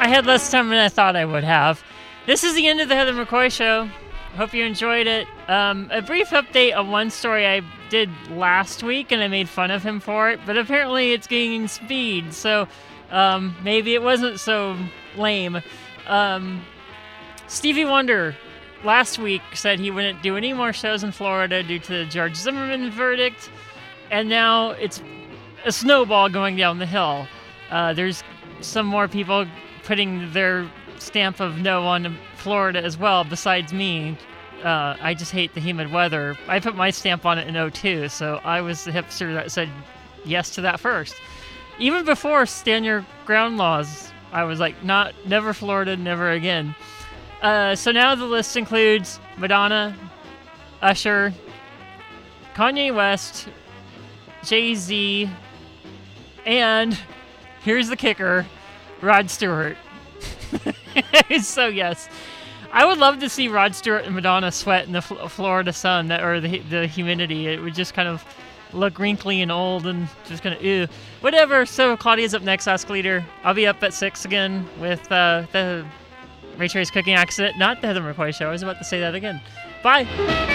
I had less time than I thought I would have. This is the end of the Heather McCoy show. Hope you enjoyed it. Um, a brief update on one story I did last week, and I made fun of him for it, but apparently it's gaining speed, so um, maybe it wasn't so lame. Um, Stevie Wonder last week said he wouldn't do any more shows in Florida due to the George Zimmerman verdict, and now it's a snowball going down the hill. Uh, there's some more people putting their stamp of no on Florida as well, besides me. Uh, I just hate the humid weather. I put my stamp on it in 02, so I was the hipster that said yes to that first. Even before stand your ground laws, I was like, not never Florida, never again. Uh, so now the list includes Madonna, Usher, Kanye West, Jay Z, and here's the kicker Rod Stewart. so, yes. I would love to see Rod Stewart and Madonna sweat in the Fl- Florida sun that, or the, the humidity. It would just kind of look wrinkly and old and just kind of ew. Whatever. So Claudia's up next, Ask Leader. I'll be up at 6 again with uh, the Ray Trace Cooking Accident, not the Heather McCoy Show. I was about to say that again. Bye.